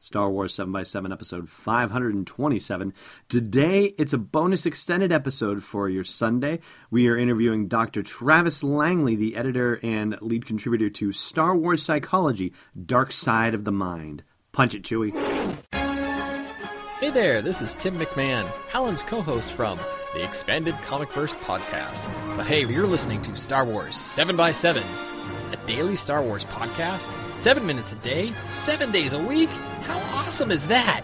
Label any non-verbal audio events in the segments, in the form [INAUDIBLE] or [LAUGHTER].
Star Wars 7x7 episode 527. Today, it's a bonus extended episode for your Sunday. We are interviewing Dr. Travis Langley, the editor and lead contributor to Star Wars Psychology Dark Side of the Mind. Punch it, Chewie. Hey there, this is Tim McMahon, Allen's co host from the Expanded Comic Verse podcast. But hey, you're listening to Star Wars 7x7, a daily Star Wars podcast, seven minutes a day, seven days a week. How awesome is that?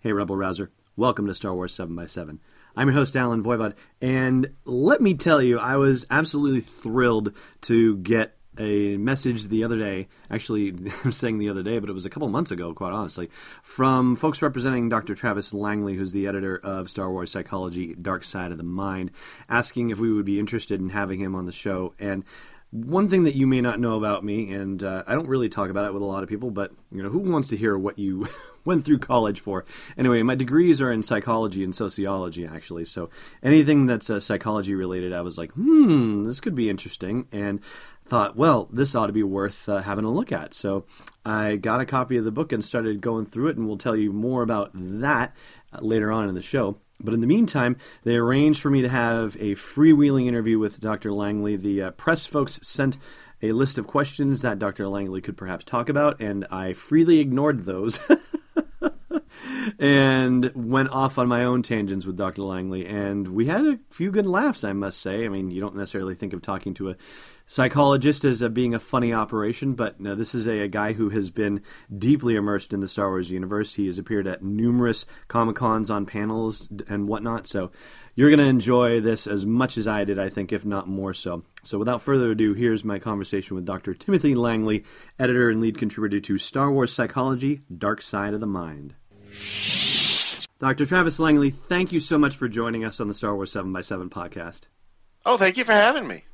Hey, Rebel Rouser. Welcome to Star Wars 7x7. I'm your host, Allen Voivod, and let me tell you, I was absolutely thrilled to get a message the other day. Actually, [LAUGHS] I'm saying the other day, but it was a couple months ago, quite honestly, from folks representing Dr. Travis Langley, who's the editor of Star Wars Psychology Dark Side of the Mind, asking if we would be interested in having him on the show. And one thing that you may not know about me, and uh, I don't really talk about it with a lot of people, but you know, who wants to hear what you [LAUGHS] went through college for? Anyway, my degrees are in psychology and sociology, actually. So anything that's uh, psychology related, I was like, hmm, this could be interesting, and thought, well, this ought to be worth uh, having a look at. So I got a copy of the book and started going through it, and we'll tell you more about that later on in the show. But in the meantime, they arranged for me to have a freewheeling interview with Dr. Langley. The uh, press folks sent a list of questions that Dr. Langley could perhaps talk about, and I freely ignored those. [LAUGHS] and went off on my own tangents with Dr. Langley, and we had a few good laughs, I must say. I mean, you don't necessarily think of talking to a psychologist as a, being a funny operation, but no, this is a, a, guy who has been deeply immersed in the Star Wars universe. He has appeared at numerous Comic Cons on panels and whatnot. So you're going to enjoy this as much as I did, I think, if not more so. So without further ado, here's my conversation with Dr. Timothy Langley, editor and lead contributor to Star Wars Psychology Dark Side of the Mind. Dr. Travis Langley, thank you so much for joining us on the Star Wars 7x7 podcast. Oh, thank you for having me.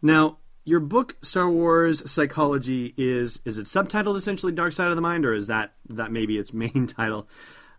Now, your book Star Wars Psychology is is it subtitled essentially Dark Side of the Mind or is that that maybe its main [LAUGHS] title?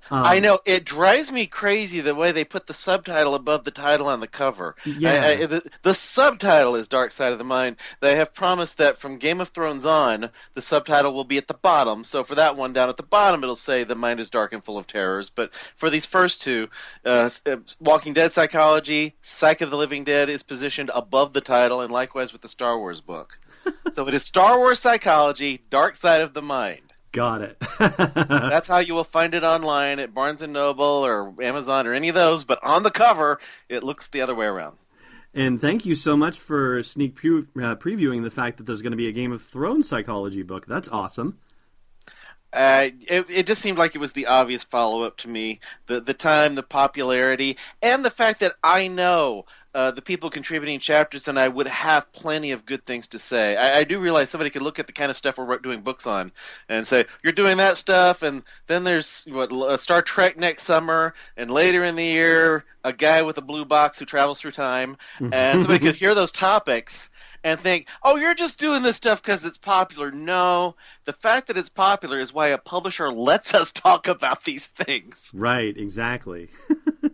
Um, I know it drives me crazy the way they put the subtitle above the title on the cover. Yeah, I, I, the, the, subtitle is Dark Side of the Mind. They have promised that from Game of Thrones on, the subtitle will be at the bottom. So for that one down at the bottom, it'll say "The Mind is Dark and Full of Terrors." But for these first two, uh, uh Walking Dead Psychology, Psych of the Living Dead is positioned above the title, and likewise with the Star Wars book. [LAUGHS] so it is Star Wars Psychology, Dark Side of the Mind. Got it. [LAUGHS] That's how you will find it online at Barnes and Noble or Amazon or any of those. But on the cover, it looks the other way around. And thank you so much for sneak pre- uh, previewing the fact that there's going to be a Game of Thrones psychology book. That's awesome. Uh, it, it just seemed like it was the obvious follow up to me. The the time, the popularity, and the fact that I know uh, the people contributing chapters and I would have plenty of good things to say. I, I, do realize somebody could look at the kind of stuff we're doing books on and say, you're doing that stuff, and then there's what uh, Star Trek next summer, and later in the year, a guy with a blue box who travels through time, and somebody could [LAUGHS] hear those topics and think, oh, you're just doing this stuff because it's popular. No, the fact that it's popular is why a publisher [LAUGHS] lets us talk about these things. Right, exactly. [LAUGHS]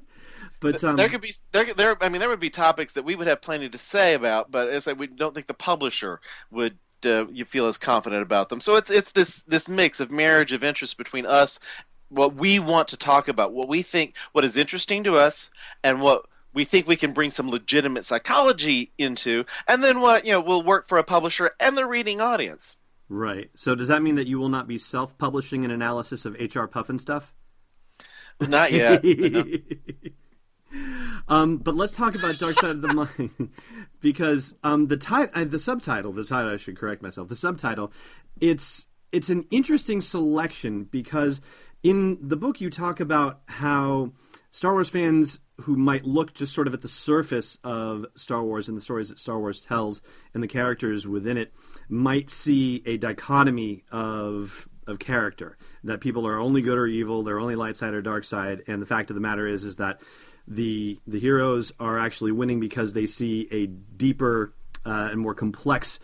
But um, there could be there there I mean there would be topics that we would have plenty to say about, but as I, we don't think the publisher would uh, you feel as confident about them. So it's it's this this mix of marriage of interest between us, what we want to talk about, what we think, what is interesting to us, and what we think we can bring some legitimate psychology into, and then what you know will work for a publisher and the reading audience. Right. So does that mean that you will not be self-publishing an analysis of HR Pufnstuf? Not yet. [LAUGHS] Um, but let's talk about Dark Side of the Mind [LAUGHS] because um, the ti- the subtitle, the title I should correct myself. The subtitle, it's it's an interesting selection because in the book you talk about how Star Wars fans who might look just sort of at the surface of Star Wars and the stories that Star Wars tells and the characters within it might see a dichotomy of of character that people are only good or evil, they're only light side or dark side, and the fact of the matter is is that the the heroes are actually winning because they see a deeper uh, and more complex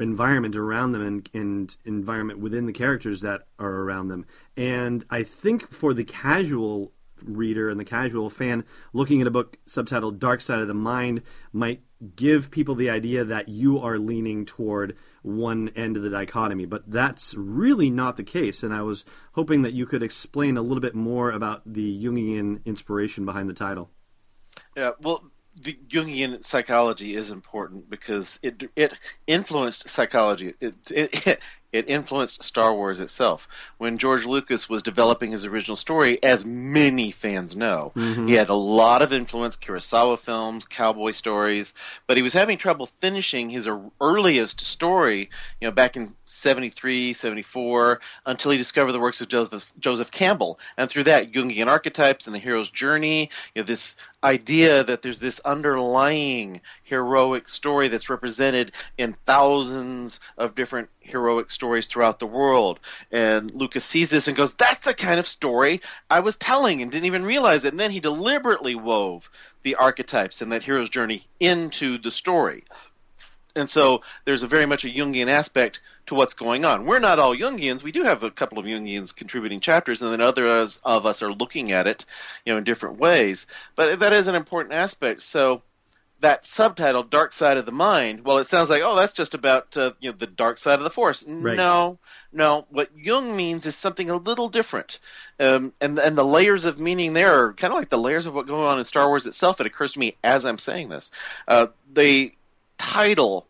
environment around them and, and environment within the characters that are around them. And I think for the casual reader and the casual fan looking at a book subtitled Dark Side of the Mind might give people the idea that you are leaning toward one end of the dichotomy, but that's really not the case. And I was hoping that you could explain a little bit more about the Jungian inspiration behind the title. Yeah, well, the Jungian psychology is important because it it influenced psychology. It, it it influenced Star Wars itself. When George Lucas was developing his original story, as many fans know, mm-hmm. he had a lot of influence, Kurosawa films, cowboy stories, but he was having trouble finishing his earliest story, you know, back in 73, 74, until he discovered the works of Joseph, Joseph Campbell. And through that, Jungian archetypes and the hero's journey, you know, this idea that there's this underlying heroic story that's represented in thousands of different heroic stories throughout the world. And Lucas sees this and goes, That's the kind of story I was telling and didn't even realize it. And then he deliberately wove the archetypes and that hero's journey into the story. And so there's a very much a Jungian aspect to what's going on. We're not all Jungians. We do have a couple of Jungians contributing chapters, and then others of us are looking at it, you know, in different ways. But that is an important aspect. So that subtitle dark side of the mind well it sounds like oh that's just about uh, you know the dark side of the force. Right. no no. What jung means is something a little different. Um, and and the layers of meaning there are kind of like the layers of what's going on in star wars itself. It occurs to me as i'm saying this. Uh, the title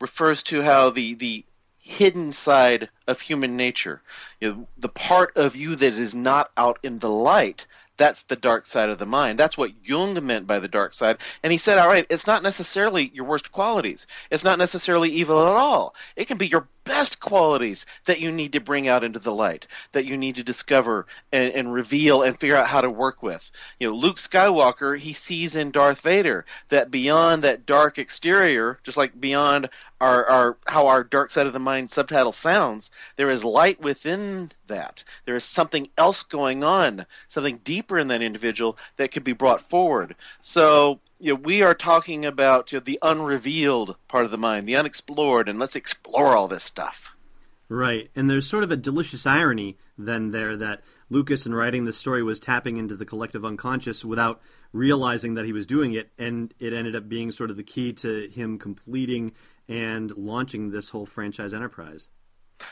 refers to how the the hidden side of human nature you know, the part of you that is not out in the light that's the dark side of the mind. That's what Jung meant by the dark side. And he said, all right, it's not necessarily your worst qualities. It's not necessarily evil at all. It can be your best qualities that you need to bring out into the light, that you need to discover and, and, reveal and figure out how to work with. You know, Luke Skywalker, he sees in Darth Vader that beyond that dark exterior, just like beyond our, our how our dark side of the mind subtitle sounds, there is light within that. There is something else going on, something deeper in that individual that could be brought forward. So you know, we are talking about you know, the unrevealed part of the mind, the unexplored, and let's explore all this stuff. Right, and there's sort of a delicious irony then there that Lucas, in writing this story, was tapping into the collective unconscious without realizing that he was doing it, and it ended up being sort of the key to him completing and launching this whole franchise enterprise.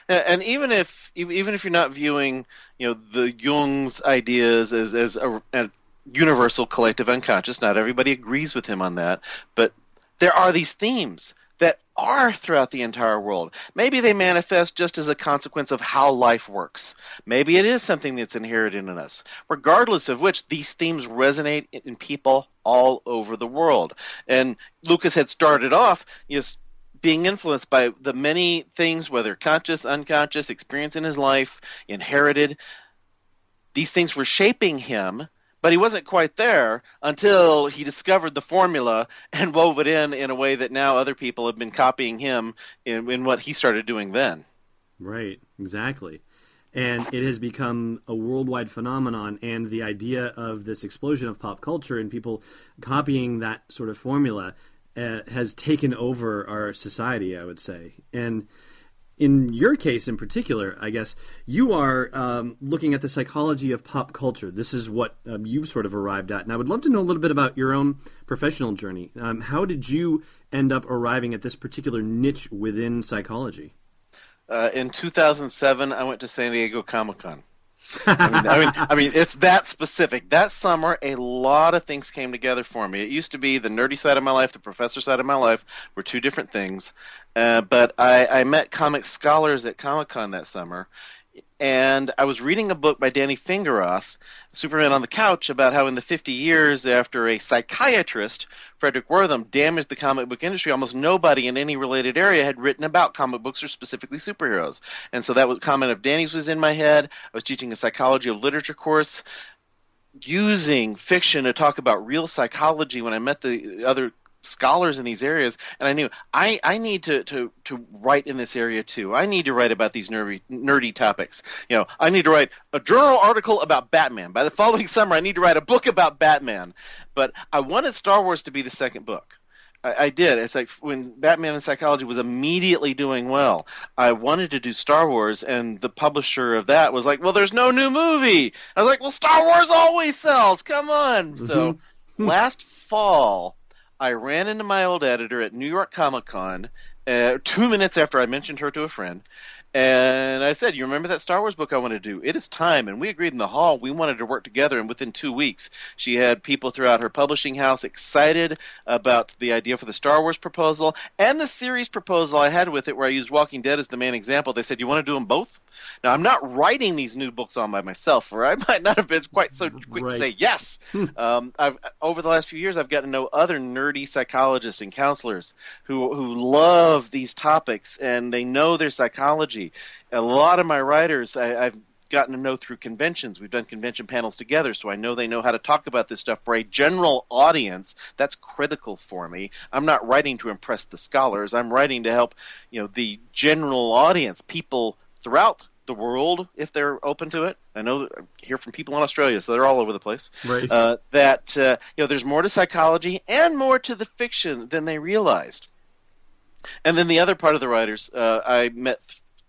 And even if even if you're not viewing, you know, the Jung's ideas as as a, a universal collective unconscious. Not everybody agrees with him on that, but there are these themes that are throughout the entire world. Maybe they manifest just as a consequence of how life works. Maybe it is something that's inherited in us. Regardless of which, these themes resonate in people all over the world. And Lucas had started off, you know, being influenced by the many things, whether conscious, unconscious, experience in his life, inherited. These things were shaping him but he wasn't quite there until he discovered the formula and wove it in in a way that now other people have been copying him in, in what he started doing then. Right, exactly. And it has become a worldwide phenomenon, and the idea of this explosion of pop culture and people copying that sort of formula uh, has taken over our society, I would say. And in your case in particular, I guess you are um, looking at the psychology of pop culture. This is what um, you've sort of arrived at, and I would love to know a little bit about your own professional journey. Um, how did you end up arriving at this particular niche within psychology? Uh, in 2007, I went to San Diego Comic Con. I, mean, I mean, I mean, it's that specific. That summer, a lot of things came together for me. It used to be the nerdy side of my life, the professor side of my life were two different things. Uh, but I, I met comic scholars at Comic Con that summer, and I was reading a book by Danny Fingeroth, Superman on the Couch, about how in the 50 years after a psychiatrist, Fredric Wertham, damaged the comic book industry, almost nobody in any related area had written about comic books or specifically superheroes. And so that was comment of Danny's was in my head. I was teaching a psychology of literature course. using fiction to talk about real psychology when I met the other scholars in these areas and I knew I, I need to, to, to write in this area too. I need to write about these nerdy nerdy topics. You know, I need to write a journal article about Batman. By the following summer I need to write a book about Batman. But I wanted Star Wars to be the second book. I, I did. It's like when Batman and Psychology was immediately doing well. I wanted to do Star Wars, and the publisher of that was like, "Well, there's no new movie." I was like, "Well, Star Wars always sells. Come on." Mm-hmm. So last fall, I ran into my old editor at New York Comic Con uh, two minutes after I mentioned her to a friend, and I said, "You remember that Star Wars book I want to do? It is time." And we agreed in the hall we wanted to work together. And within two weeks, she had people throughout her publishing house excited about the idea for the Star Wars proposal and the series proposal I had with it, where I used Walking Dead as the main example. They said, "You want to do them both?" Now I'm not writing these new books on by myself, or I [LAUGHS] might not have been quite so quick right. to say yes. Hmm. um, I've over the last few years, I've gotten to know other nerdy psychologists and counselors who who love these topics and they know their psychology a lot of my writers, I, I've gotten to know through conventions. We've done convention panels together, so I know they know how to talk about this stuff for a general audience. That's critical for me. I'm not writing to impress the scholars. I'm writing to help, you know, the general audience, people throughout the world, if they're open to it. I know I hear from people in Australia, so they're all over the place. Right. Uh, that uh, you know, there's more to psychology and more to the fiction than they realized. And then the other part of the writers, uh, I met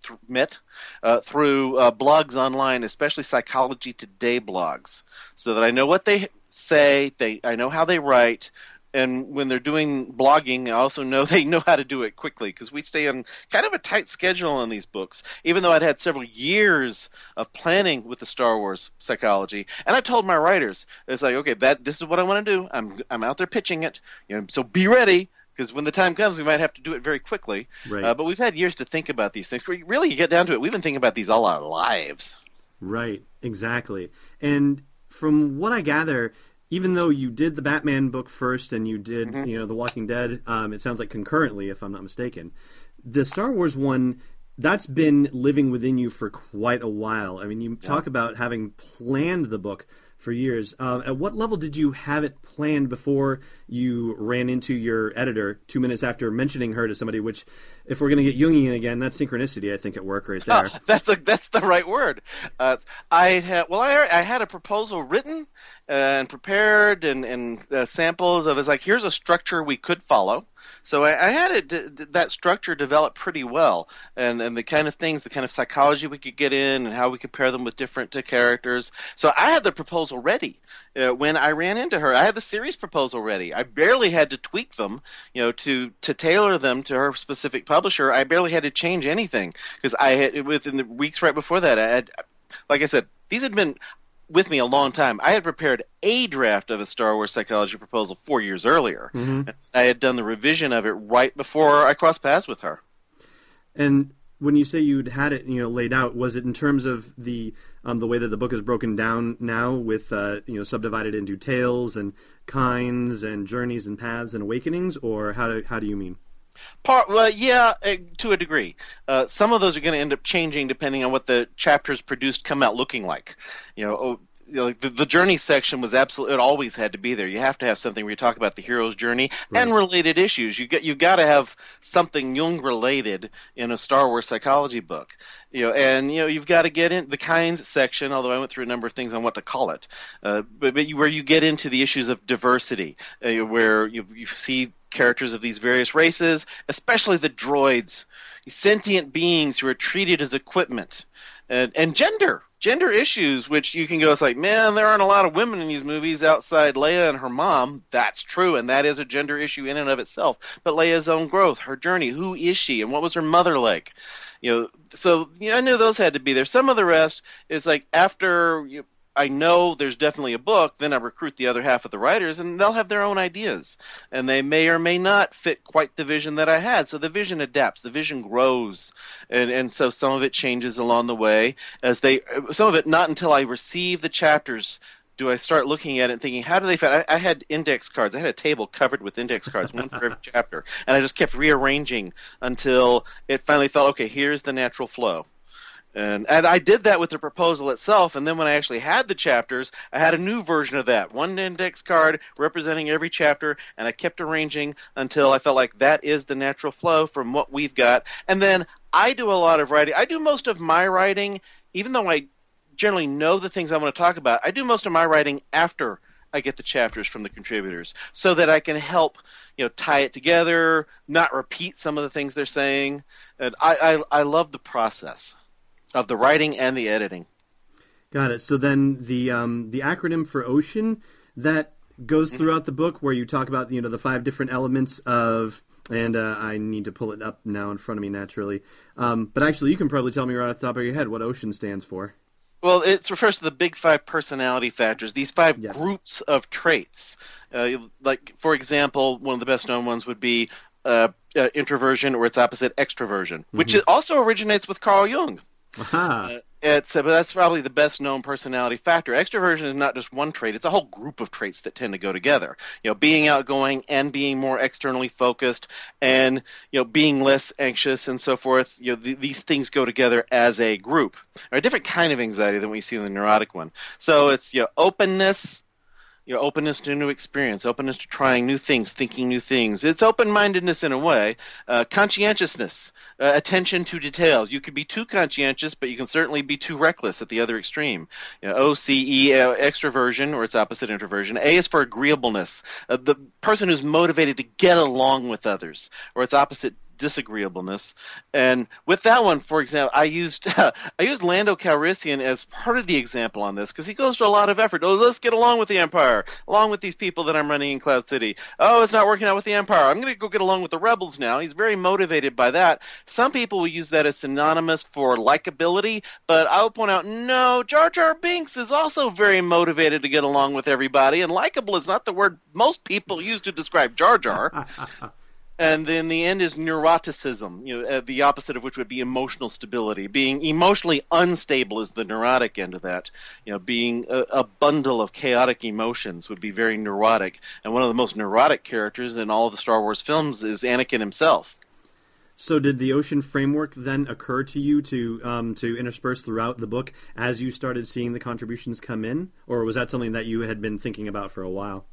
th- met uh, through uh, blogs online, especially Psychology Today blogs, so that I know what they say, they I know how they write, and when they're doing blogging, I also know [LAUGHS] they know how to do it quickly because we stay on kind of a tight schedule on these books. Even though I'd had several years of planning with the Star Wars psychology, and I told my writers, it's like, okay, that this is what I want to do. I'm I'm out there pitching it, you know, so be ready because when the time comes, we might have to do it very quickly. Right. Uh, but we've had years to think about these things. Really, you get down to it, we've been thinking about these all our lives. Right. Exactly. And from what I gather, even though you did the Batman book first and you did, mm-hmm. you know, The Walking Dead, um, it sounds like concurrently, if I'm not mistaken. The Star Wars one that's been living within you for quite a while. I mean, you yeah. talk about having planned the book for years. Uh, at what level did you have it planned before you ran into your editor two minutes after mentioning her to somebody? Which, if we're going to get Jungian again, that's synchronicity. I think at work right there. Oh, [LAUGHS] that's a, that's the right word. Uh, I had well, I, I had a proposal written and prepared and and uh, samples of. It's like here's a structure we could follow. So I, I had it that structure developed pretty well, and and the kind of things, the kind of psychology we could get in, and how we could pair them with different uh, characters. So I had the proposal ready uh, when I ran into her. I had the series proposal ready. I barely had to tweak them, you know, to to tailor them to her specific publisher. I barely had to change anything because I had within the weeks right before that. I had, like I said, these had been with me a long time. I had prepared a draft of a Star Wars psychology proposal four years earlier. Mm-hmm. I had done the revision of it right before I crossed paths with her. And when you say you'd had it, you know, laid out, was it in terms of the um, the way that the book is broken down now, with uh, you know subdivided into tales and kinds and journeys and paths and awakenings, or how do, how do you mean? Part well, yeah, uh, to a degree. Uh, some of those are going to end up changing depending on what the chapters produced come out looking like. You know, oh, you know, the, the journey section was absolutely it always had to be there. You have to have something where you talk about the hero's journey right. and related issues. You get you got to have something Jung related in a Star Wars psychology book. You know, and you know you've got to get in the kinds section. Although I went through a number of things on what to call it, uh, but, but you, where you get into the issues of diversity, uh, where you you see characters of these various races, especially the droids, sentient beings who are treated as equipment, and, and gender, gender issues, which you can go, it's like, man, there aren't a lot of women in these movies outside Leia and her mom. That's true, and that is a gender issue in and of itself. But Leia's own growth, her journey, who is she, and what was her mother like? You know, so you know, I knew those had to be there. Some of the rest is like after you, I know there's definitely a book, then I recruit the other half of the writers, and they'll have their own ideas, and they may or may not fit quite the vision that I had. So the vision adapts, the vision grows, and and so some of it changes along the way as they. Some of it not until I receive the chapters do I start looking at it and thinking, how do they fit? I, I, had index cards. I had a table covered with index cards, one for every [LAUGHS] chapter, and I just kept rearranging until it finally felt okay. Here's the natural flow And and I did that with the proposal itself, and then when I actually had the chapters, I had a new version of that, one index card representing every chapter, and I kept arranging until I felt like that is the natural flow from what we've got. And then I do a lot of writing. I do most of my writing, even though I generally know the things I want to talk about. I do most of my writing after I get the chapters from the contributors, so that I can help you know tie it together, not repeat some of the things they're saying. And I I, I love the process of the writing and the editing. Got it. So then the um, the acronym for ocean that goes throughout the book, where you talk about you know the five different elements of, and uh, I need to pull it up now in front of me naturally. Um, but actually, you can probably tell me right off the top of your head what ocean stands for. Well, it refers to the big five personality factors. These five Yes. groups of traits. Uh, like, for example, one of the best known ones would be uh, uh, introversion or its opposite, extroversion, which it also originates with Carl Jung. Aha. Uh, it's uh, but that's probably the best known personality factor. Extroversion is not just one trait; it's a whole group of traits that tend to go together. You know, being outgoing and being more externally focused, and you know, being less anxious and so forth. You know, th- these things go together as a group. Or a different kind of anxiety than we see in the neurotic one. So it's you know, openness. You know, openness to new experience, openness to trying new things, thinking new things. It's open-mindedness in a way. Uh, conscientiousness, uh, attention to details. You could be too conscientious, but you can certainly be too reckless at the other extreme. You know, OCE, uh, extroversion, or its opposite, introversion. A is for agreeableness, uh, the person who's motivated to get along with others, or its opposite, disagreeableness. And with that one, for example, I used [LAUGHS] I used Lando Calrissian as part of the example on this because he goes to a lot of effort. Oh, let's get along with the Empire, along with these people that I'm running in Cloud City. Oh, it's not working out with the Empire. I'm going to go get along with the rebels now. He's very motivated by that. Some people will use that as synonymous for likability, but I will point out no, Jar Jar Binks is also very motivated to get along with everybody, and likable is not the word most people use to describe Jar Jar. [LAUGHS] And then the end is neuroticism, you know, uh, the opposite of which would be emotional stability. Being emotionally unstable is the neurotic end of that. You know, being a, a bundle of chaotic emotions would be very neurotic. And one of the most neurotic characters in all of the Star Wars films is Anakin himself. So did the ocean framework then occur to you to um, to intersperse throughout the book as you started seeing the contributions come in, or was that something that you had been thinking about for a while?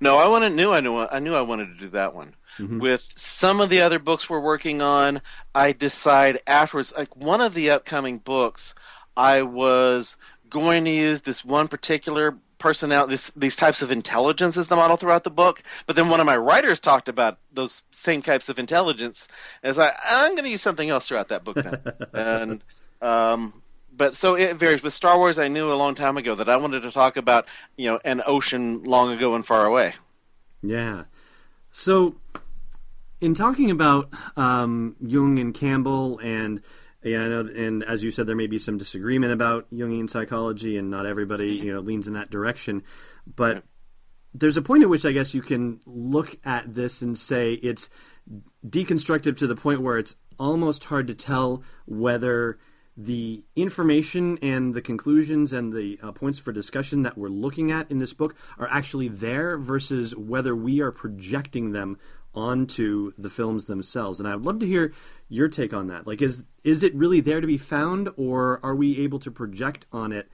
No, I wanted, knew I knew I knew I wanted to do that one. With some of the other books we're working on, I decide afterwards. Like one of the upcoming books, I was going to use this one particular personality, this, these types of intelligence as the model throughout the book. But then one of my writers talked about those same types of intelligence. As I, I'm going to use something else throughout that book then. [LAUGHS] and um, but so it varies. With Star Wars, I knew a long time ago that I wanted to talk about you know an ocean long ago and far away. Yeah. So, in talking about um, Jung and Campbell, and yeah, I know, and as you said, there may be some disagreement about Jungian psychology, and not everybody you know leans in that direction. But there's a point at which I guess you can look at this and say it's deconstructive to the point where it's almost hard to tell whether the information and the conclusions and the uh, points for discussion that we're looking at in this book are actually there versus whether we are projecting them onto the films themselves. And I'd love to hear your take on that. Like, is is it really there to be found, or are we able to project on it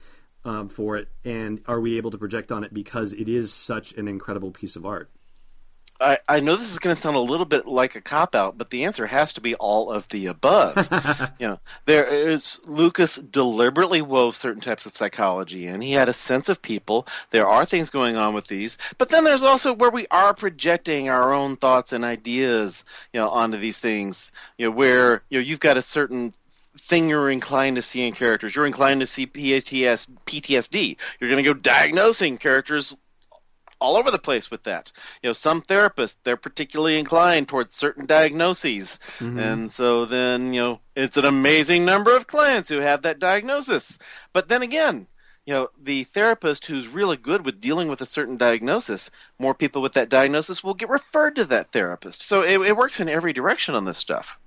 um, for it? And are we able to project on it because it is such an incredible piece of art? I, I know this is going to sound a little bit like a cop out, but the answer has to be all of the above. [LAUGHS] you know, there is Lucas deliberately wove certain types of psychology in. He had a sense of people. There are things going on with these, but then there's also where we are projecting our own thoughts and ideas, you know, onto these things. You know, where you know you've got a certain thing you're inclined to see in characters. You're inclined to see PTS, PTSD. You're going to go diagnosing characters all over the place with that. You know, some therapists they're particularly inclined towards certain diagnoses, mm-hmm. and so then you know it's an amazing number of clients who have that diagnosis. But then again, you know, the therapist who's really good with dealing with a certain diagnosis, more people with that diagnosis will get referred to that therapist. So it, it works in every direction on this stuff.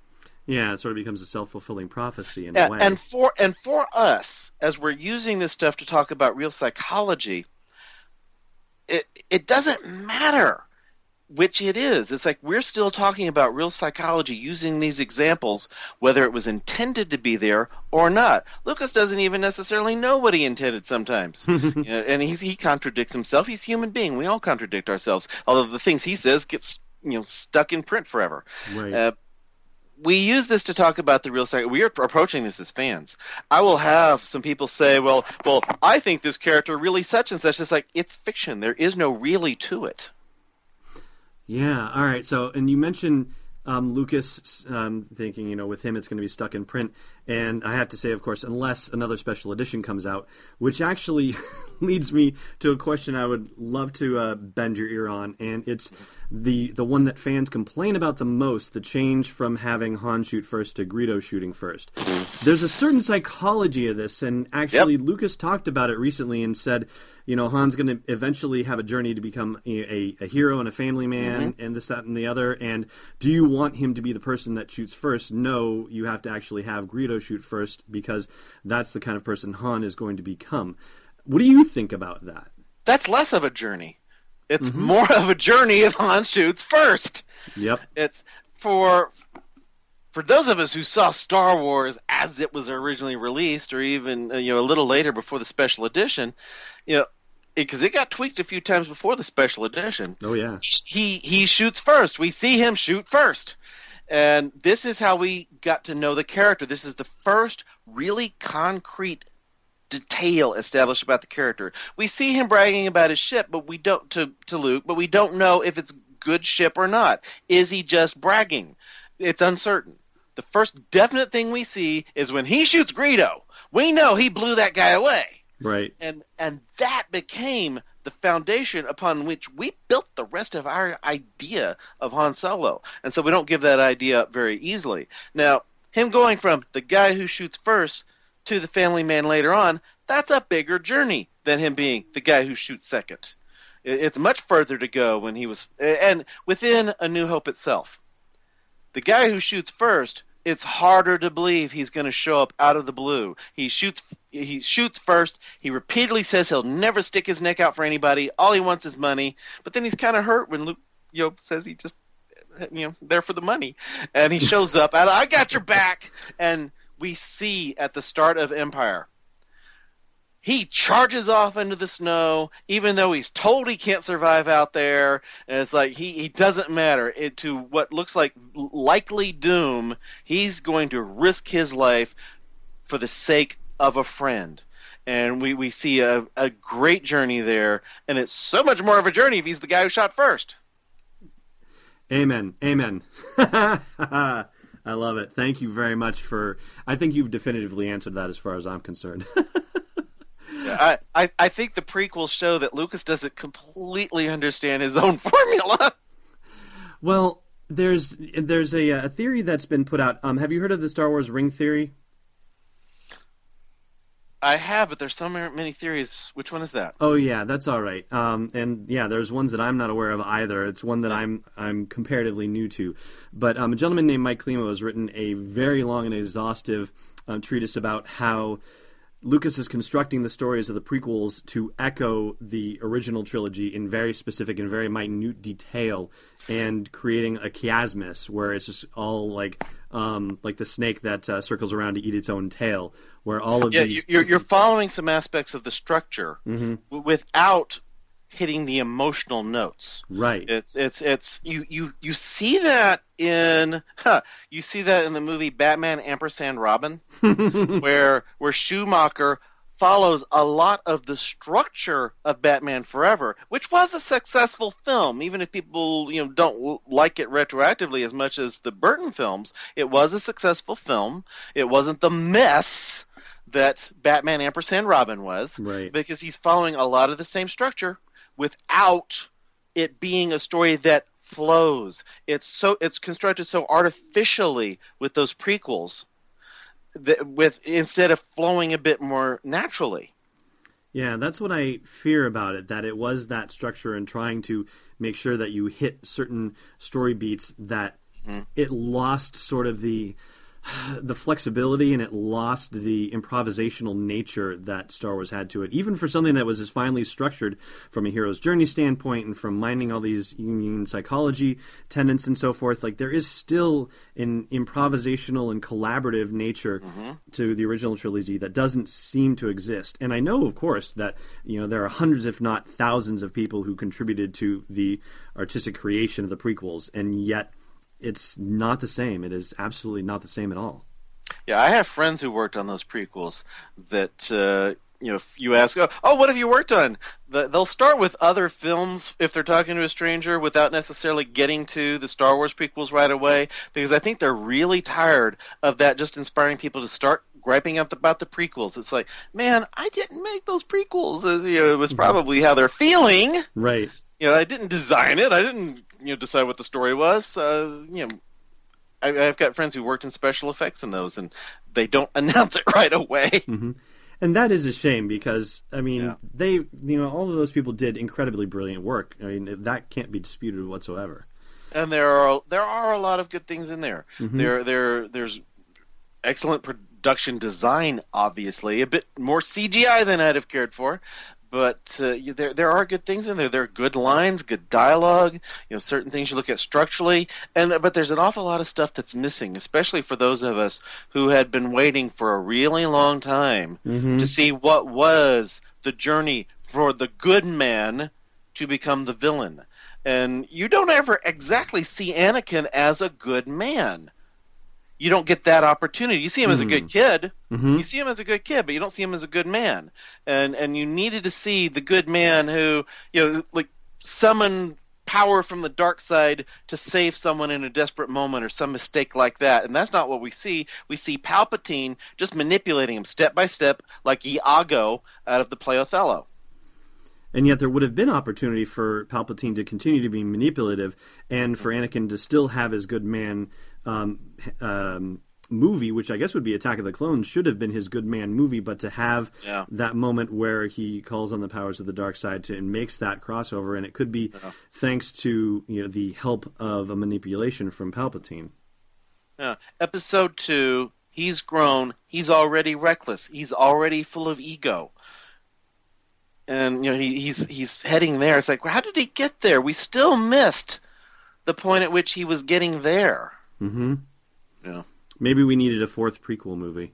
Yeah, it sort of becomes a self fulfilling prophecy in Yeah, a way. and for and for us, as we're using this stuff to talk about real psychology, it it doesn't matter which it is. It's like we're still talking about real psychology using these examples, whether it was intended to be there or not. Lucas doesn't even necessarily know what he intended sometimes, [LAUGHS] you know, and he's, he contradicts himself. He's a human being. We all contradict ourselves. Although the things he says gets you know stuck in print forever. Right. Uh, we use this to talk about the real psych. We are approaching this as fans. I will have some people say, "Well, well, I think this character really such and such." It's like it's fiction. There is no really to it. Yeah. All right. So, and you mentioned um, Lucas um, thinking, you know, with him it's going to be stuck in print, and I have to say, of course, unless another special edition comes out, which actually [LAUGHS] leads me to a question I would love to uh, bend your ear on, and it's the the one that fans complain about the most: the change from having Han shoot first to Greedo shooting first. There's a certain psychology of this, and actually, Yep. Lucas talked about it recently and said, you know, Han's going to eventually have a journey to become a, a, a hero and a family man, mm-hmm. and this, that, and the other. And do you want him to be the person that shoots first? No, you have to actually have Greedo shoot first because that's the kind of person Han is going to become. What do you think about that? That's less of a journey. It's mm-hmm. more of a journey if Han shoots first. Yep. It's for for those of us who saw Star Wars as it was originally released, or even you know a little later before the special edition, you know, because it, got tweaked a few times before the special edition. Oh yeah. He he shoots first. We see him shoot first, and this is how we got to know the character. This is the first really concrete detail established about the character. We see him bragging about his ship, but we don't to to Luke, but we don't know if it's good ship or not. Is he just bragging? It's uncertain. The first definite thing we see is when he shoots Greedo. We know he blew that guy away. Right. And and that became the foundation upon which we built the rest of our idea of Han Solo. And so we don't give that idea up very easily. Now, him going from the guy who shoots first to the family man later on, that's a bigger journey than him being the guy who shoots second. It's much further to go when he was and within A New Hope itself. The guy who shoots first, it's harder to believe he's going to show up out of the blue. He shoots he shoots first. He repeatedly says he'll never stick his neck out for anybody. All he wants is money. But then he's kind of hurt when Luke you know, says he just you know there for the money, and he shows up. And I got your back. And we see at the start of Empire. He charges off into the snow, even though he's told he can't survive out there. And it's like he, he doesn't matter. It, to what looks like likely doom, he's going to risk his life for the sake of a friend. And we, we see a, a great journey there. And it's so much more of a journey if he's the guy who shot first. Amen. Amen. [LAUGHS] I love it. Thank you very much for. I think you've definitively answered that as far as I'm concerned. [LAUGHS] I, I, I think the prequels show that Lucas doesn't completely understand his own [LAUGHS] formula. well, there's there's a, a theory that's been put out. Um, have you heard of the Star Wars ring theory? I have, but there's so many theories. Which one is that? Oh yeah, that's all right. Um, and yeah, there's ones that I'm not aware of either. It's one that I'm I'm comparatively new to. But um, a gentleman named Mike Klimo has written a very long and exhaustive um, treatise about how Lucas is constructing the stories of the prequels to echo the original trilogy in very specific and very minute detail, and creating a chiasmus where it's just all like um, like the snake that uh, circles around to eat its own tail, where all of Yeah, these you're you're following some aspects of the structure w- without hitting the emotional notes. right. It's it's it's you you you see that in huh, you see that in the movie Batman ampersand Robin, [LAUGHS] where where Schumacher follows a lot of the structure of Batman Forever, which was a successful film, even if people you know don't like it retroactively as much as the Burton films. It was a successful film. It wasn't the mess that Batman ampersand Robin was, Right. because he's following a lot of the same structure without it being a story that flows. It's so it's constructed so artificially with those prequels that with instead of flowing a bit more naturally. Yeah, that's what I fear about it. That it was that structure and trying to make sure that you hit certain story beats that mm-hmm. it lost sort of the the flexibility and it lost the improvisational nature that Star Wars had to it. Even for something that was as finely structured from a hero's journey standpoint and from mining all these Jungian psychology tenets and so forth, like there is still an improvisational and collaborative nature mm-hmm. to the original trilogy that doesn't seem to exist. And I know, of course, that you know there are hundreds, if not thousands, of people who contributed to the artistic creation of the prequels, and yet it's not the same. It is absolutely not the same at all. Yeah, I have friends who worked on those prequels that uh, you know, if you ask, oh, oh, what have you worked on? they'll start with other films if they're talking to a stranger without necessarily getting to the Star Wars prequels right away, because I think they're really tired of that just inspiring people to start griping up about the prequels. It's like, man, I didn't make those prequels. You know, it was mm-hmm. probably how they're feeling. Right. You know, I didn't design it. I didn't you know decide what the story was. Uh, you know, I, have got friends who worked in special effects in those, and they don't [LAUGHS] announce it right away. Mm-hmm. And that is a shame because I mean yeah. they you know all of those people did incredibly brilliant work. I mean that can't be disputed whatsoever. And there are there are a lot of good things in there. Mm-hmm. There there there's excellent production design, obviously a bit more CGI than I'd have cared for, but uh, there there are good things in there. There are good lines, good dialogue. You know, certain things you look at structurally, and but there's an awful lot of stuff that's missing, especially for those of us who had been waiting for a really long time mm-hmm. to see what was the journey for the good man to become the villain. And you don't ever exactly see Anakin as a good man you don't get that opportunity. You see him as a good hmm. kid. Mm-hmm. You see him as a good kid, but you don't see him as a good man. And and you needed to see the good man who you know like summon power from the dark side to save someone in a desperate moment or some mistake like that. And that's not what we see. We see Palpatine just manipulating him step by step, like Iago out of the play Othello. And yet, there would have been opportunity for Palpatine to continue to be manipulative, and for Anakin to still have his good man um, um, movie, which I guess would be Attack of the Clones, should have been his good man movie, but to have yeah. that moment where he calls on the powers of the dark side to, and makes that crossover, and it could be yeah. thanks to you know the help of a manipulation from Palpatine. Yeah. Episode two, he's grown. He's already reckless. He's already full of ego. And you know he, he's he's heading there. It's like, well, how did he get there? We still missed the point at which he was getting there. Mm-hmm. Yeah. Maybe we needed a fourth prequel movie.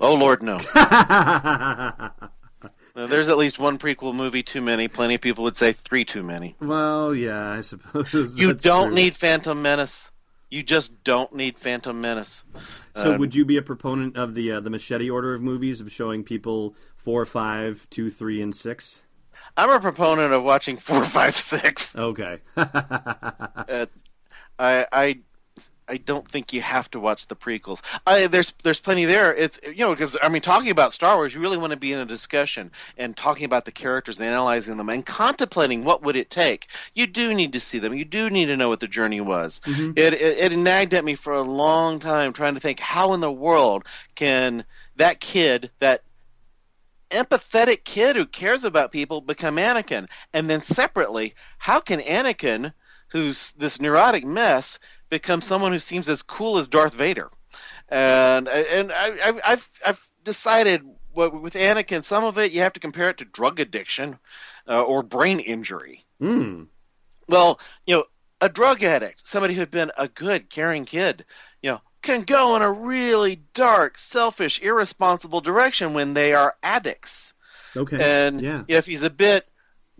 Oh Lord, no. [LAUGHS] there's at least one prequel movie too many. Plenty of people would say three too many. Well, yeah, I suppose. [LAUGHS] you don't true. need Phantom Menace. You just don't need Phantom Menace. So, um, would you be a proponent of the uh, the machete order of movies of showing people four, five, two, three, and six? I'm a proponent of watching four, [LAUGHS] five, six. Okay. it's I I I don't think you have to watch the prequels. I, there's there's plenty there. It's you know because I mean talking about Star Wars, you really want to be in a discussion and talking about the characters, and analyzing them, and contemplating what would it take. You do need to see them. You do need to know what the journey was. Mm-hmm. It, it it nagged at me for a long time trying to think how in the world can that kid that empathetic kid who cares about people become Anakin, and then separately, how can Anakin who's this neurotic mess become someone who seems as cool as Darth Vader. And and I, have I've decided what with Anakin, some of it you have to compare it to drug addiction uh, or brain injury. Mm. Well, you know, a drug addict, somebody who'd been a good, caring kid, you know, can go in a really dark, selfish, irresponsible direction when they are addicts. Okay. And yeah. if he's a bit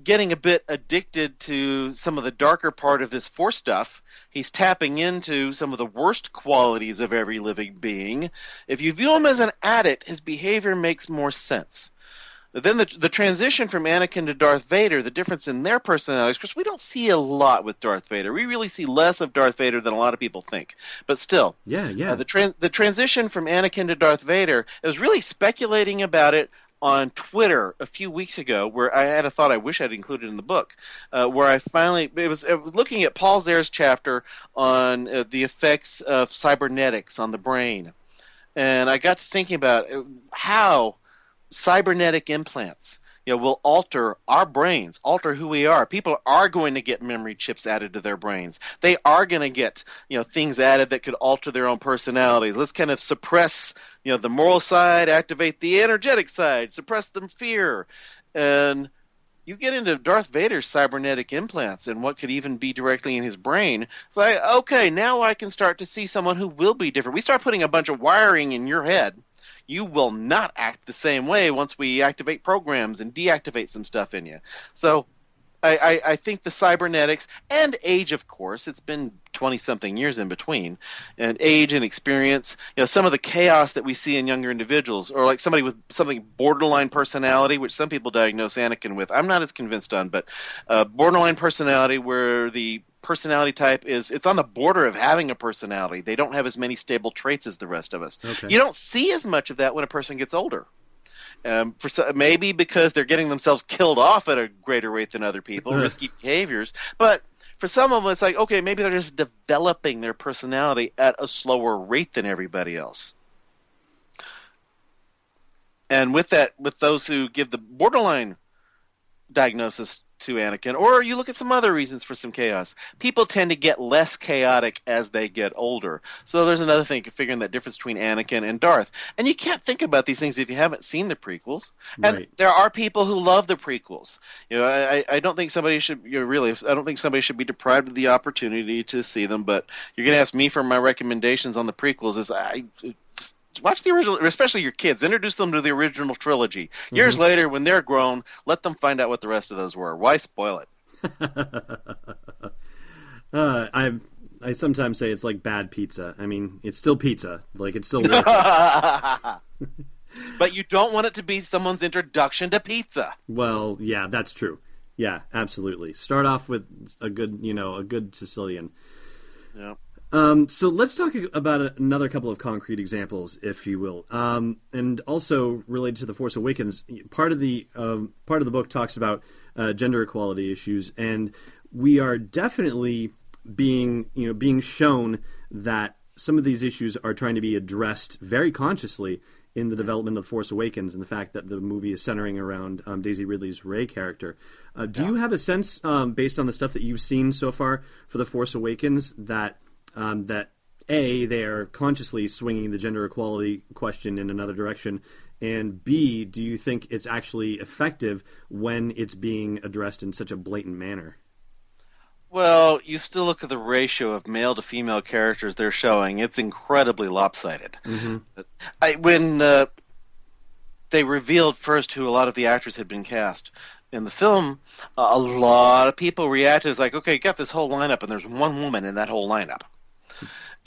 getting a bit addicted to some of the darker part of this force stuff. He's tapping into some of the worst qualities of every living being. If you view him as an addict, his behavior makes more sense. But then the, the transition from Anakin to Darth Vader, the difference in their personalities, because we don't see a lot with Darth Vader. We really see less of Darth Vader than a lot of people think. But still, yeah, yeah. Uh, the, tra- the transition from Anakin to Darth Vader, it was really speculating about it on Twitter a few weeks ago where I had a thought I wish I'd included in the book, uh, where I finally it was, it was, looking at Paul Zehr's chapter on uh, the effects of cybernetics on the brain, and I got to thinking about uh, how cybernetic implants you know, will alter our brains, alter who we are. People are going to get memory chips added to their brains. They are going to get, you know, things added that could alter their own personalities. Let's kind of suppress, you know, the moral side, activate the energetic side, suppress the fear. And you get into Darth Vader's cybernetic implants and what could even be directly in his brain. It's like, okay, now I can start to see someone who will be different. We start putting a bunch of wiring in your head you will not act the same way once we activate programs and deactivate some stuff in you. So I, I, I think the cybernetics and age, of course, it's been 20 something years in between, and age and experience, you know, some of the chaos that we see in younger individuals, or like somebody with something borderline personality, which some people diagnose Anakin with. I'm not as convinced on, but uh, borderline personality where the personality type is it's on the border of having a personality. They don't have as many stable traits as the rest of us. Okay. You don't see as much of that when a person gets older. Um, for maybe because they're getting themselves killed off at a greater rate than other people, [LAUGHS] risky behaviors. But for some of them, it's like okay, maybe they're just developing their personality at a slower rate than everybody else. And with that, with those who give the borderline diagnosis to Anakin, or you look at some other reasons for some chaos. People tend to get less chaotic as they get older. So there's another thing figuring that difference between Anakin and Darth. And you can't think about these things if you haven't seen the prequels. And right. there are people who love the prequels. You know, I, I don't think somebody should you know, really. I don't think somebody should be deprived of the opportunity to see them. But you're going to ask me for my recommendations on the prequels. Is I watch the original, especially your kids. Introduce them to the original trilogy. Years mm-hmm. later, when they're grown, let them find out what the rest of those were. Why spoil it? [LAUGHS] uh, I I sometimes say it's like bad pizza. I mean, it's still pizza. Like it's still. [LAUGHS] but you don't want it to be someone's introduction to pizza. Well, yeah, that's true. Yeah, absolutely. Start off with a good, you know, a good Sicilian. Yeah. Um, so let's talk about another couple of concrete examples, if you will, um, and also related to the Force Awakens. Part of the um, part of the book talks about uh, gender equality issues, and we are definitely being you know being shown that some of these issues are trying to be addressed very consciously in the development of Force Awakens, and the fact that the movie is centering around um, Daisy Ridley's Rey character. Uh, do yeah. you have a sense, um, based on the stuff that you've seen so far for the Force Awakens, that um, that a they are consciously swinging the gender equality question in another direction, and B, do you think it's actually effective when it's being addressed in such a blatant manner? Well, you still look at the ratio of male to female characters they're showing; it's incredibly lopsided. Mm-hmm. I, when uh, they revealed first who a lot of the actors had been cast in the film, a lot of people reacted as like, "Okay, you got this whole lineup, and there's one woman in that whole lineup."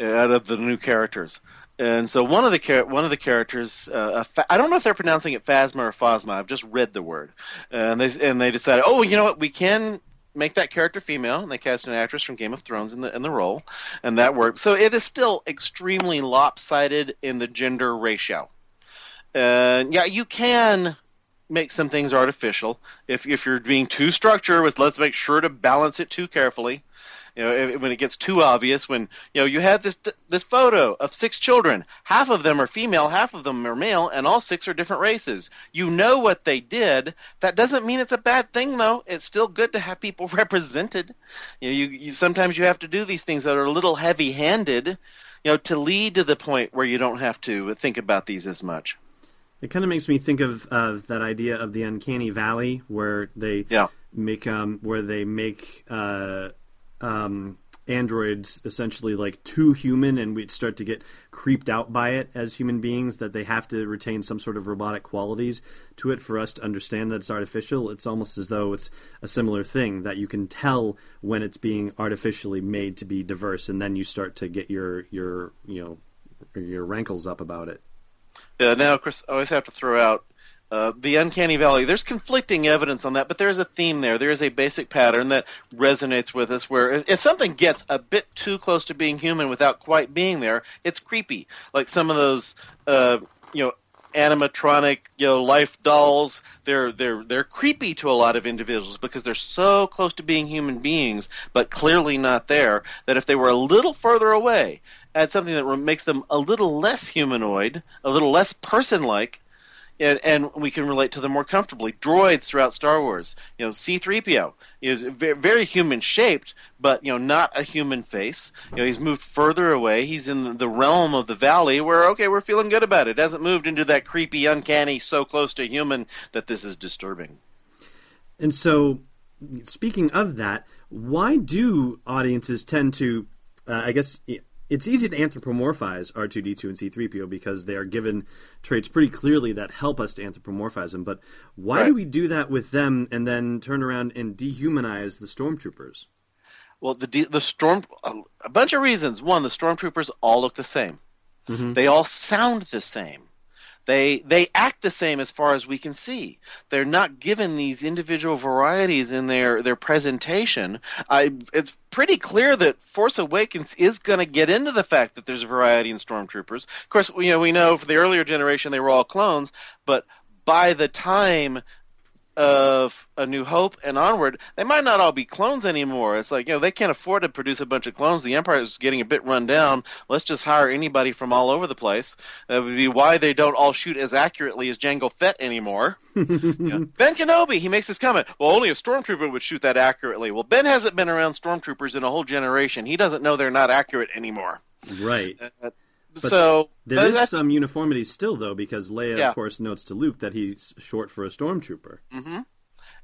Out of the new characters. And so one of the char- one of the characters, uh, fa- I don't know if they're pronouncing it Phasma or Phasma. I've just read the word, and they and they decided, oh, you know what, we can make that character female, and they cast an actress from Game of Thrones in the in the role, and that worked. So it is still extremely lopsided in the gender ratio. And yeah, you can make some things artificial if if you're being too structured with let's make sure to balance it too carefully you know, when it gets too obvious, when you know you have this this photo of six children, half of them are female, half of them are male, and all six are different races. You know what they did. That doesn't mean it's a bad thing, though. It's still good to have people [LAUGHS] represented. You know, you, you sometimes you have to do these things that are a little heavy-handed, you know, to lead to the point where you don't have to think about these as much. It kind of makes me think of uh, that idea of the uncanny valley, where they yeah. make um, where they make uh, um, androids essentially like too human and we'd start to get creeped out by it as human beings that they have to retain some sort of robotic qualities to it for us to understand that it's artificial. It's almost as though it's a similar thing that you can tell when it's being artificially made to be diverse and then you start to get your your you know your rankles up about it. Yeah now chris i always have to throw out uh, the uncanny valley. There's conflicting evidence on that, but there's a theme there. There is a basic pattern that resonates with us. Where if something gets a bit too close to being human without quite being there, it's creepy. Like some of those, uh, you know, animatronic, you know, life dolls. They're they're they're creepy to a lot of individuals because they're so close to being human beings, but clearly not there. That if they were a little further away, add something that makes them a little less humanoid, a little less person-like and, and we can relate to them more comfortably. Droids throughout Star Wars, you know, C-3PO is very, human shaped, but you know, not a human face. You know, he's moved further away. He's in the realm of the valley where okay, we're feeling good about it. it hasn't moved into that creepy, uncanny, so close to human that this is disturbing. And so, speaking of that, why do audiences tend to, uh, I guess, it's easy to anthropomorphize R2D2 and C3PO because they are given traits pretty clearly that help us to anthropomorphize them. But why right. do we do that with them and then turn around and dehumanize the stormtroopers? Well, the the storm a bunch of reasons. One, the stormtroopers all look the same. Mm-hmm. They all sound the same. They they act the same as far as we can see. They're not given these individual varieties in their their presentation. I, it's pretty clear that Force Awakens is going to get into the fact that there's a variety in stormtroopers. Of course, you know we know for the earlier generation they were all clones, but by the time of A New Hope and onward, they might not all be clones anymore. It's like, you know, they can't afford to produce a bunch of clones. The Empire is getting a bit run down. Let's just hire anybody from all over the place. That would be why they don't all shoot as accurately as Jango Fett anymore. [LAUGHS] Ben Kenobi, he makes this comment. Well, only a stormtrooper would shoot that accurately. Well, Ben hasn't been around stormtroopers in a whole generation. He doesn't know they're not accurate anymore. Right. Uh, but so there is some uniformity still, though, because Leia, yeah. of course, notes to Luke that he's short for a stormtrooper. Mm-hmm.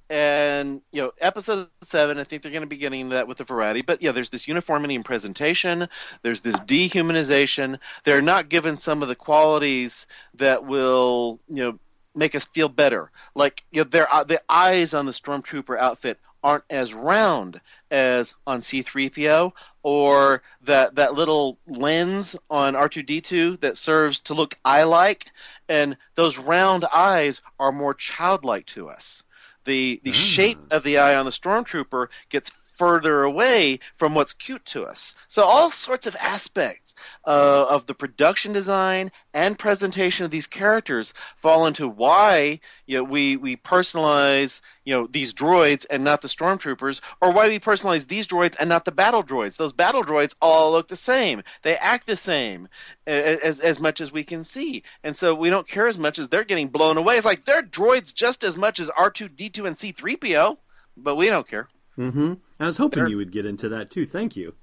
And you know, episode seven, I think they're going to be getting that with the variety. But yeah, there's this uniformity in presentation. There's this dehumanization. They're not given some of the qualities that will, you know, make us feel better. Like you know, their uh, the eyes on the stormtrooper outfit aren't as round as on C3PO or that that little lens on R2D2 that serves to look eye-like and those round eyes are more childlike to us. The the mm. shape of the eye on the stormtrooper gets further away from what's cute to us. So all sorts of aspects uh, of the production design and presentation of these characters fall into why you know, we we personalize you know these droids and not the stormtroopers, or why we personalize these droids and not the battle droids. Those battle droids all look the same. They act the same as as much as we can see, and so we don't care as much as they're getting blown away. It's like they're droids just as much as R two D two and C three PO, but we don't care. Mm-hmm. I was hoping you would get into that too. Thank you.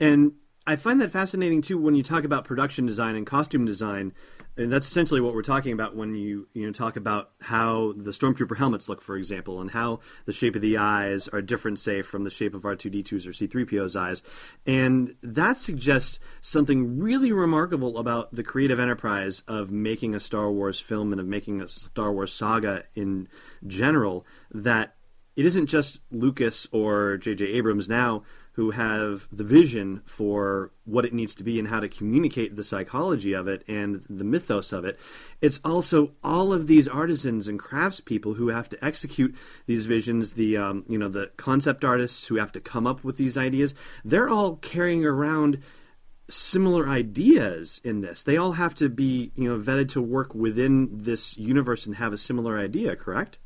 And I find that fascinating too when you talk about production design and costume design. And that's essentially what we're talking about when you you know talk about how the stormtrooper helmets look, for example, and how the shape of the eyes are different, say, from the shape of R two D 2s or C three PO's eyes, and that suggests something really remarkable about the creative enterprise of making a Star Wars film and of making a Star Wars saga in general. That it isn't just Lucas or J.J. Abrams now who have the vision for what it needs to be and how to communicate the psychology of it and the mythos of it. It's also all of these artisans and craftspeople who have to execute these visions. The um, you know the concept artists who have to come up with these ideas. They're all carrying around similar ideas in this. They all have to be you know vetted to work within this universe and have a similar idea. Correct?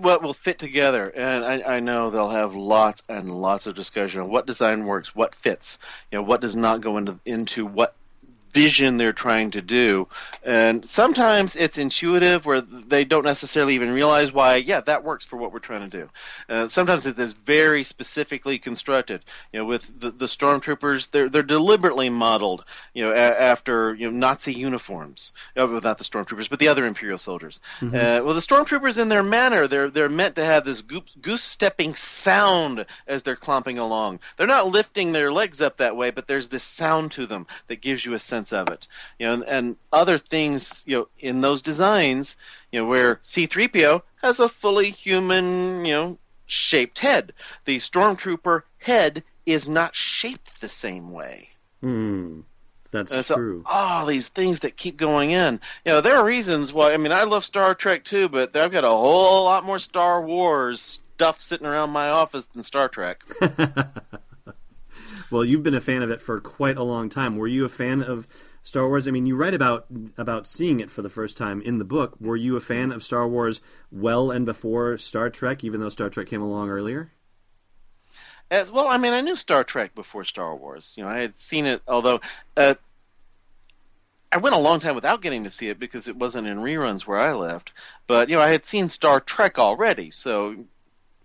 What will fit together, and I, I, know they'll have lots and lots of discussion on what design works, what fits, you know, what does not go into into what vision they're trying to do. And sometimes it's intuitive where they don't necessarily even realize why, yeah, that works for what we're trying to do. Uh, sometimes it is very specifically constructed. You know, with the, the stormtroopers, they're, they're deliberately modeled, you know, a, after, you know, Nazi uniforms. Uh, not the stormtroopers, but the other Imperial soldiers. Mm-hmm. Uh, well, the stormtroopers in their manner, they're, they're meant to have this goose stepping sound as they're clomping along. They're not lifting their legs up that way, but there's this sound to them that gives you a sense of it. You know, and, and other things, you know, in those designs, you know, where C3PO has a fully human, you know, shaped head. The stormtrooper head is not shaped the same way. Hmm. That's true. All these things that keep going in. You know, there are reasons why. I mean, I love Star Trek too, but I've got a whole lot more Star Wars stuff sitting around my office than Star Trek. [LAUGHS] Well, you've been a fan of it for quite a long time. Were you a fan of Star Wars? I mean, you write about about seeing it for the first time in the book. Were you a fan of Star Wars well and before Star Trek, even though Star Trek came along earlier? As, well, I mean, I knew Star Trek before Star Wars. You know, I had seen it, although uh, I went a long time without getting to see it because it wasn't in reruns where I lived. But you know, I had seen Star Trek already, so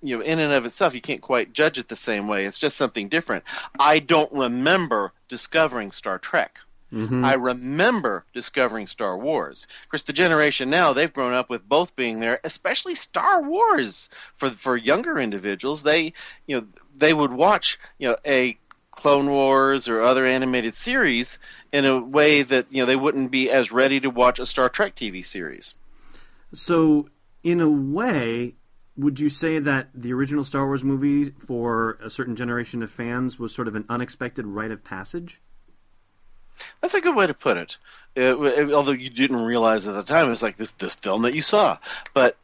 you know, in and of itself, you can't quite judge it the same way. It's just something different. I don't remember discovering Star Trek. Mm-hmm. I remember discovering Star Wars. Of course, the generation now they've grown up with both being there, especially Star Wars for for younger individuals. They you know they would watch you know a Clone Wars or other animated series in a way that you know they wouldn't be as ready to watch a Star Trek TV series. So, in a way, would you say that the original Star Wars movie for a certain generation of fans was sort of an unexpected rite of passage? That's a good way to put it. it, it although you didn't realize at the time, it was like this this film that you saw. But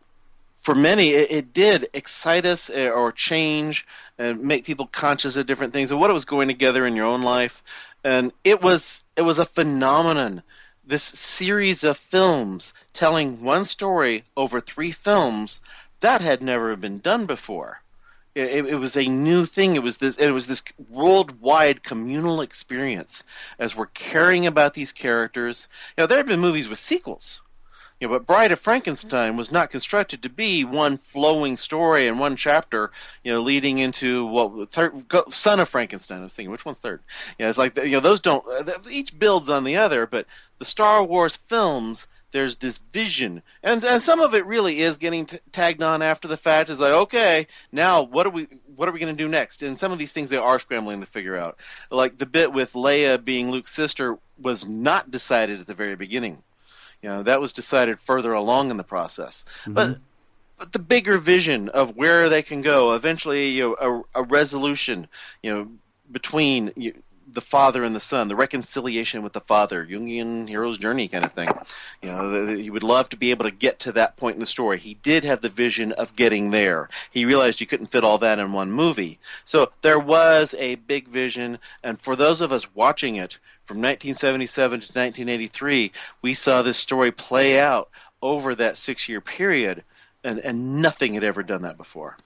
for many, it, it did excite us eh, or change and make people conscious of different things and what it was going together in your own life. And it was it was a phenomenon. This series of films telling one story over three films that had never been done before. It, it, was a new thing. It was this. It was this worldwide communal experience as we're caring about these characters. You know, there had been movies with sequels. You know, but Bride of Frankenstein was not constructed to be one flowing story and one chapter. You know, leading into what third, go, Son of Frankenstein. I was thinking, which one's third? You know, it's like you know those don't. Each builds on the other, but the Star Wars films there's this vision, and and some of it really is getting t- tagged on after the fact. Is like, okay, now what are we what are we going to do next? And some of these things they are scrambling to figure out. Like the bit with Leia being Luke's sister was not decided at the very beginning. You know, that was decided further along in the process. Mm-hmm. But but the bigger vision of where they can go, eventually, you know, a, a resolution, you know, between you, the father and the son, the reconciliation with the father, Jungian hero's journey kind of thing. You know, he would love to be able to get to that point in the story. He did have the vision of getting there. He realized you couldn't fit all that in one movie. So there was a big vision, and for those of us watching it from 1977 to 1983, we saw this story play out over that six-year period, and, and nothing had ever done that before.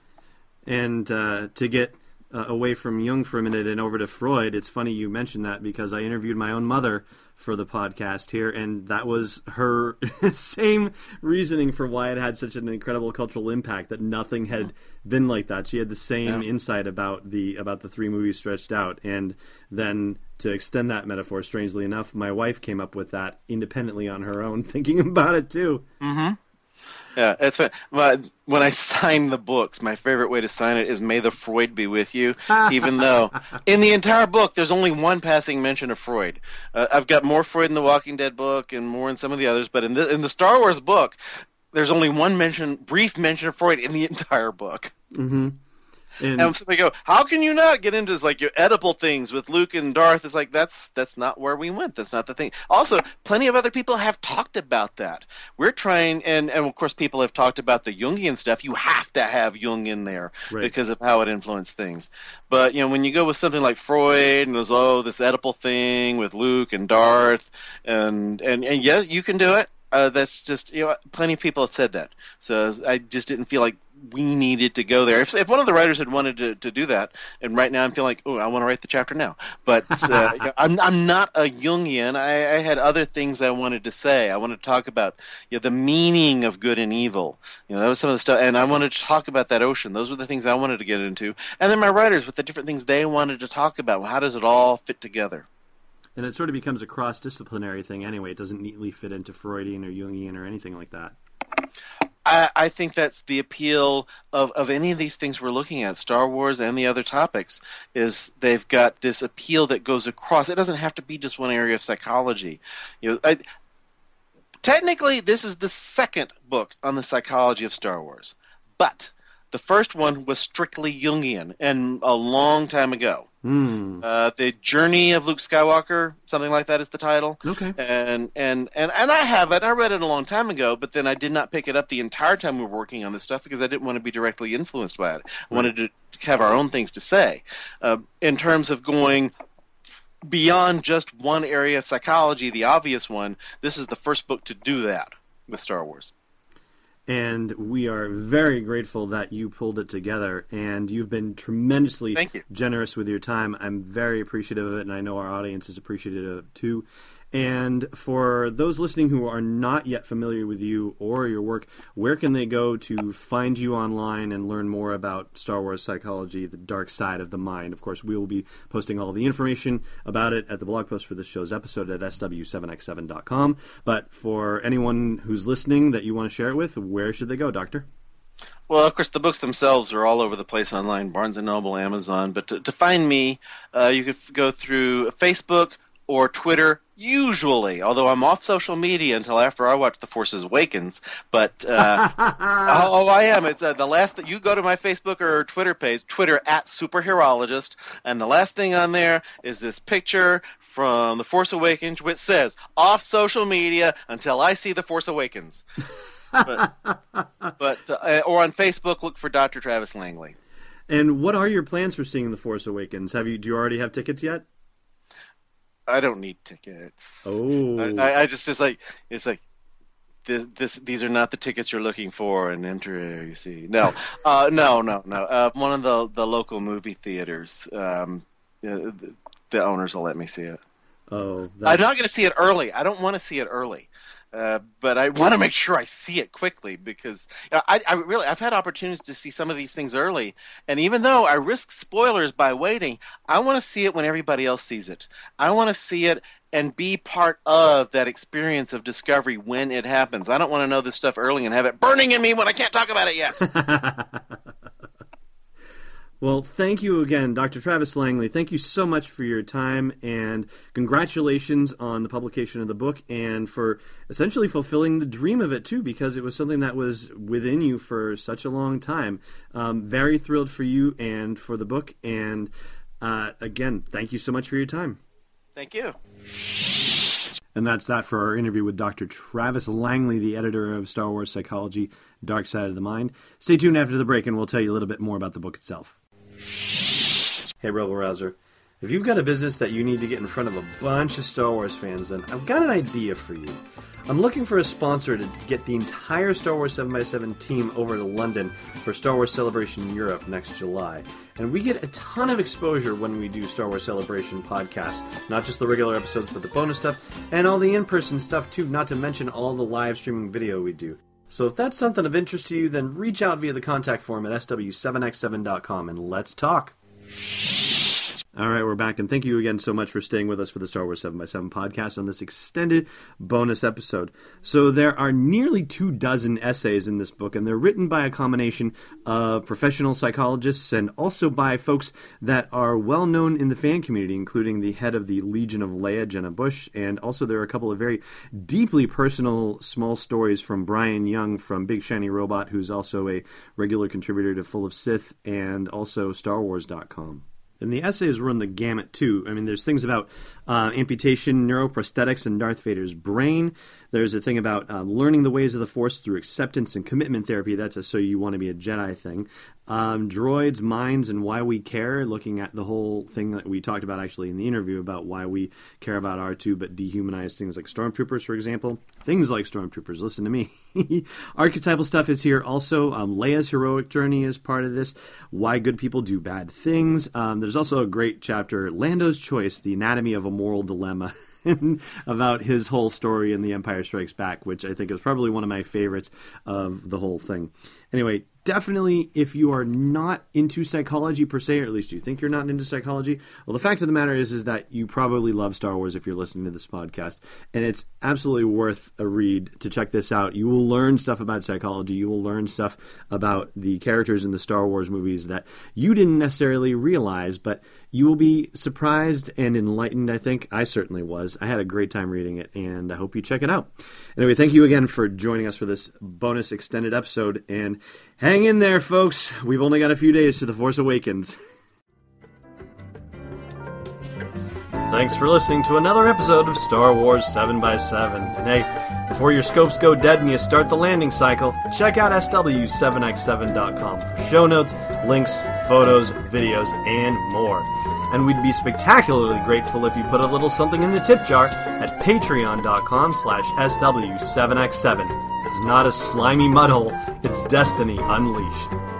And uh, to get uh, away from Jung for a minute and over to Freud, it's funny you mentioned that because I interviewed my own mother for the podcast here, and that was her [LAUGHS] same reasoning for why it had such an incredible cultural impact. That nothing had been like that. She had the same yeah. insight about the about the three movies stretched out, and then to extend that metaphor, strangely enough, my wife came up with that independently on her own, [LAUGHS] thinking about it too. Mm-hmm. Yeah, it's when I sign the books. My favorite way to sign it is "May the Freud be with you." Even though in the entire book there's only one passing mention of Freud. Uh, I've got more Freud in the Walking Dead book and more in some of the others, but in the in the Star Wars book, there's only one mention, brief mention of Freud in the [LAUGHS] entire book. Mm-hmm. And, and so they go, how can you not get into this, like your Oedipal things with Luke and Darth? It's like that's that's not where we went. That's not the thing. Also, plenty of other people have talked about that. We're trying, and and of course, people have talked about the Jungian stuff. You have to have Jung in there right. because of how it influenced things. But you know, when you go with something like Freud and goes, oh, this Oedipal thing with Luke and Darth, and and and yes, you can do it. Uh, that's just you know, plenty of people have said that. So I just didn't feel like we needed to go there. If, if one of the writers had wanted to, to do that, and right now I'm feeling like, oh, I want to write the chapter now. But uh, [LAUGHS] I'm I'm not a Jungian. I, I, had other things I wanted to say. I wanted to talk about you know, the meaning of good and evil. You know, that was some of the stuff, and I wanted to talk about that ocean. Those were the things I wanted to get into. And then my writers with the different things they wanted to talk about. How does it all fit together? And it sort of becomes a cross disciplinary thing anyway. It doesn't neatly fit into Freudian or Jungian or anything like that. I, I, think that's the appeal of, of any of these things we're looking at, Star Wars and the other topics, is they've got this appeal that goes across. It doesn't have to be just one area of psychology. You know, I, technically, this is the second book on the psychology of Star Wars, but the first one was strictly Jungian and a long time ago. Mm. Uh, the Journey of Luke Skywalker, something like that is the title. Okay. And and and and I have it. I read it a long time ago, but then I did not pick it up the entire time we were working on this stuff because I didn't want to be directly influenced by it. I wanted to have our own things to say. Uh, in terms of going beyond just one area of psychology, the obvious one, this is the first book to do that with Star Wars and we are very grateful that you pulled it together and you've been tremendously you. generous with your time i'm very appreciative of it and i know our audience is appreciative of it too And for those listening who are not yet familiar with you or your work, where can they go to find you online and learn more about Star Wars psychology, the dark side of the mind? Of course, we will be posting all the information about it at the blog post for this show's episode at sw7x7.com. But for anyone who's listening that you want to share it with, where should they go, Doctor? Well, of course, the books themselves are all over the place online Barnes and Noble, Amazon. But to, to find me, uh, you could go through Facebook or Twitter, usually, although I'm off social media until after I watch The Forces Awakens. But uh, [LAUGHS] oh, oh, I am. It's uh, the last that you go to my Facebook or Twitter page, Twitter at Superherologist, and the last thing on there is this picture from The Force Awakens, which says "off social media until I see The Force Awakens." but, [LAUGHS] but uh, or on Facebook, look for Dr. Travis Langley. And what are your plans for seeing The Force Awakens? Have you do you already have tickets yet? I don't need tickets. Oh, I, I just it's like it's like this, this these are not the tickets you're looking for and enter you see. No [LAUGHS] uh, no no no. Uh, one of the the local movie theaters um, the, the owners will let me see it. Oh, I'm not going to see it early. I don't want to see it early uh, but I want to make sure I see it quickly because I, I, really I've had opportunities to see some of these things early, and even though I risk spoilers by waiting, I want to see it when everybody else sees it. I want to see it and be part of that experience of discovery when it happens. I don't want to know this stuff early and have it burning in me when I can't talk about it yet. [LAUGHS] Well, thank you again, Dr. Travis Langley. Thank you so much for your time and congratulations on the publication of the book and for essentially fulfilling the dream of it too, because it was something that was within you for such a long time. Um, very thrilled for you and for the book. And uh, again, thank you so much for your time. Thank you. And that's that for our interview with Dr. Travis Langley, the editor of Star Wars Psychology Dark Side of the Mind. Stay tuned after the break, and we'll tell you a little bit more about the book itself. Hey, Rebel Rouser. If you've got a business that you need to get in front of a bunch of Star Wars fans, then I've got an idea for you. I'm looking for a sponsor to get the entire Star Wars 7x7 team over to London for Star Wars Celebration Europe next July. And we get a ton of exposure when we do Star Wars Celebration podcasts. Not just the regular episodes, but the bonus stuff, and all the in person stuff too, not to mention all the live streaming video we do. So if that's something of interest to you, then reach out via the contact form at sw7x7.com and let's talk. All right, we're back, and thank you again so much for staying with us for the Star Wars 7x7 podcast on this extended bonus episode. So, there are nearly two dozen essays in this book, and they're written by a combination of professional psychologists and also by folks that are well known in the fan community, including the head of the Legion of Leia, Jenna Busch, and also there are a couple of very deeply personal small stories from Brian Young from Big Shiny Robot, who's also a regular contributor to Full of Sith and also StarWars.com. And the essays run the gamut too. I mean, there's things about uh, amputation, neuroprosthetics, and Darth Vader's brain. There's a thing about uh, learning the ways of the Force through acceptance and commitment therapy. That's a so you want to be a Jedi thing. Um, droids, minds, and why we care. Looking at the whole thing that we talked about actually in the interview about why we care about R2 but dehumanize things like stormtroopers, for example. Things like stormtroopers. Listen to me. [LAUGHS] Archetypal stuff is here also. Um, Leia's heroic journey is part of this. Why good people do bad things. Um, there's also a great chapter, Lando's Choice: The Anatomy of a Moral Dilemma. [LAUGHS] about his whole story in The Empire Strikes Back, which I think is probably one of my favorites of the whole thing. Anyway, definitely if you are not into psychology per se or at least you think you're not into psychology well the fact of the matter is is that you probably love star wars if you're listening to this podcast. And it's absolutely worth a read to check this out. You will learn stuff about psychology. You will learn stuff about the characters in the star wars movies that you didn't necessarily realize but you will be surprised and enlightened i think i certainly was i had a great time reading it and i hope you check it out anyway thank you again for joining us for this bonus extended episode and Hang in there, folks. We've only got a few days to The Force Awakens. Thanks for listening to another episode of Star Wars 7x7. And hey, before your scopes go dead and you start the landing cycle, check out SW7x7.com for show notes, links, photos, videos, and more. And we'd be spectacularly grateful if you put a little something in the tip jar at patreon.com slash SW7x7. It's not a slimy mudhole, it's destiny unleashed.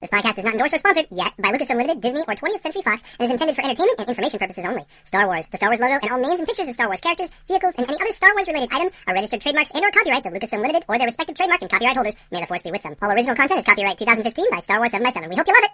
This podcast is not endorsed or sponsored yet by Lucasfilm Limited, Disney, or 20th Century Fox and is intended for entertainment and information purposes only. Star Wars, the Star Wars logo, and all names and pictures of Star Wars characters, vehicles, and any other Star Wars related items are registered trademarks and or copyrights of Lucasfilm Limited or their respective trademark and copyright holders. May the force be with them. All original content is copyright 2015 by Star Wars 7x7. We hope you love it!